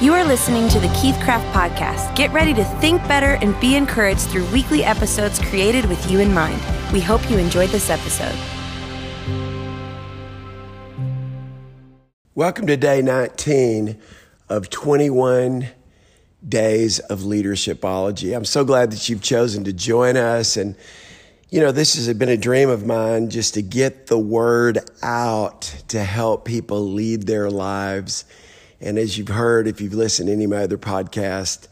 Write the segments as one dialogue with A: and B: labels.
A: You are listening to the Keith Craft Podcast. Get ready to think better and be encouraged through weekly episodes created with you in mind. We hope you enjoyed this episode.
B: Welcome to day 19 of 21 days of leadershipology. I'm so glad that you've chosen to join us. And, you know, this has been a dream of mine just to get the word out to help people lead their lives and as you've heard, if you've listened to any of my other podcasts,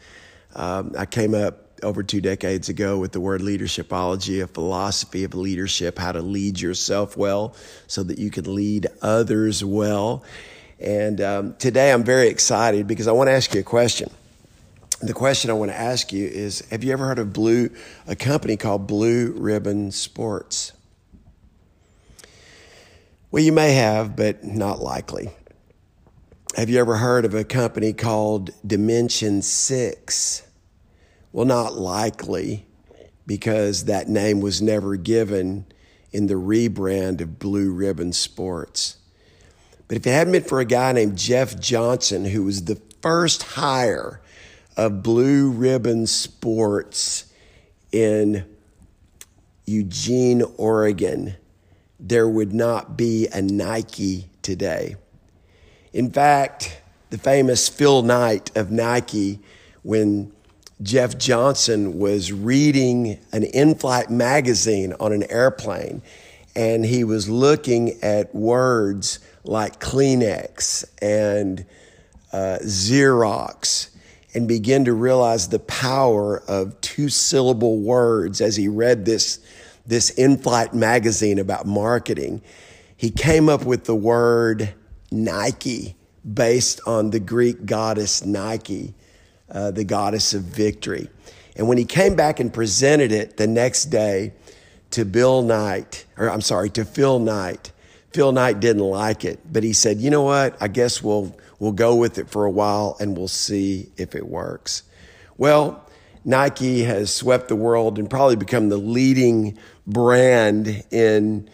B: um, I came up over two decades ago with the word leadershipology, a philosophy of leadership, how to lead yourself well so that you can lead others well. And um, today I'm very excited because I want to ask you a question. The question I want to ask you is Have you ever heard of Blue, a company called Blue Ribbon Sports? Well, you may have, but not likely. Have you ever heard of a company called Dimension Six? Well, not likely, because that name was never given in the rebrand of Blue Ribbon Sports. But if it hadn't been for a guy named Jeff Johnson, who was the first hire of Blue Ribbon Sports in Eugene, Oregon, there would not be a Nike today. In fact, the famous Phil Knight of Nike, when Jeff Johnson was reading an in flight magazine on an airplane, and he was looking at words like Kleenex and uh, Xerox and began to realize the power of two syllable words as he read this, this in flight magazine about marketing. He came up with the word Nike based on the Greek goddess Nike, uh, the goddess of victory. And when he came back and presented it the next day to Bill Knight, or I'm sorry, to Phil Knight, Phil Knight didn't like it, but he said, "You know what? I guess we'll we'll go with it for a while and we'll see if it works." Well, Nike has swept the world and probably become the leading brand in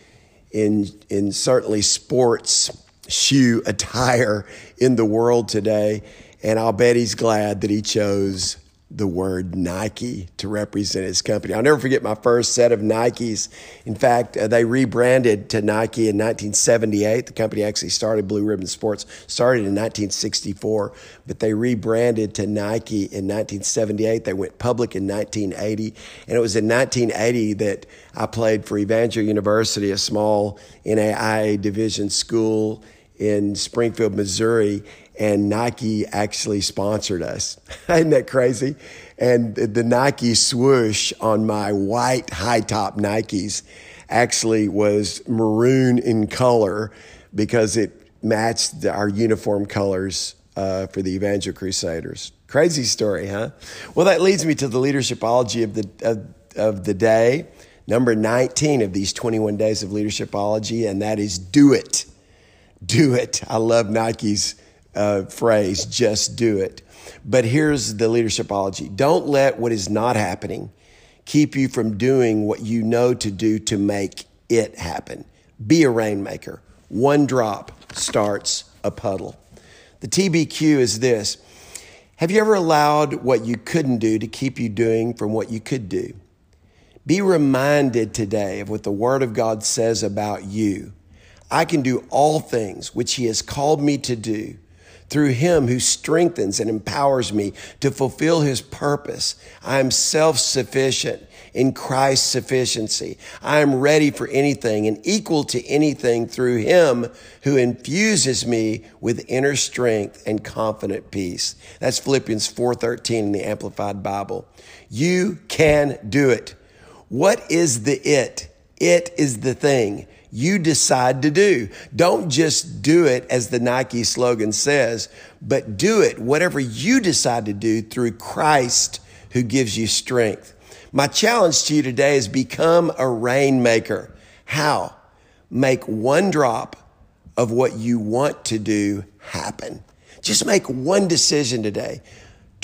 B: in in certainly sports shoe attire in the world today. And I'll bet he's glad that he chose the word Nike to represent his company. I'll never forget my first set of Nikes. In fact, uh, they rebranded to Nike in 1978. The company actually started Blue Ribbon Sports, started in 1964, but they rebranded to Nike in 1978. They went public in 1980. And it was in 1980 that I played for Evangel University, a small NAIA division school in Springfield, Missouri, and Nike actually sponsored us. Isn't that crazy? And the Nike swoosh on my white high top Nikes actually was maroon in color because it matched our uniform colors uh, for the Evangel Crusaders. Crazy story, huh? Well, that leads me to the leadershipology of the of, of the day, number 19 of these 21 days of leadershipology, and that is do it do it. I love Nike's uh, phrase, just do it. But here's the leadershipology don't let what is not happening keep you from doing what you know to do to make it happen. Be a rainmaker. One drop starts a puddle. The TBQ is this Have you ever allowed what you couldn't do to keep you doing from what you could do? Be reminded today of what the Word of God says about you I can do all things which he has called me to do through him who strengthens and empowers me to fulfill his purpose. I am self sufficient in Christ's sufficiency. I am ready for anything and equal to anything through him who infuses me with inner strength and confident peace. That's Philippians 4:13 in the Amplified Bible. You can do it. What is the it? It is the thing you decide to do. Don't just do it as the Nike slogan says, but do it, whatever you decide to do through Christ who gives you strength. My challenge to you today is become a rainmaker. How? Make one drop of what you want to do happen. Just make one decision today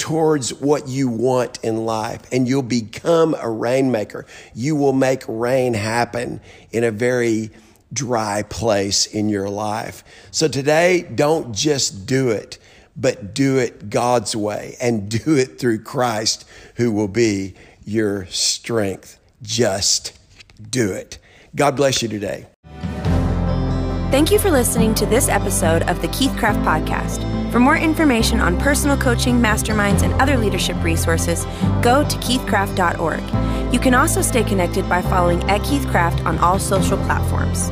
B: towards what you want in life and you'll become a rainmaker. You will make rain happen in a very dry place in your life. So today, don't just do it, but do it God's way and do it through Christ, who will be your strength. Just do it. God bless you today.
A: Thank you for listening to this episode of the Keith Craft Podcast. For more information on personal coaching, masterminds, and other leadership resources, go to keithcraft.org. You can also stay connected by following at Keith Craft on all social platforms.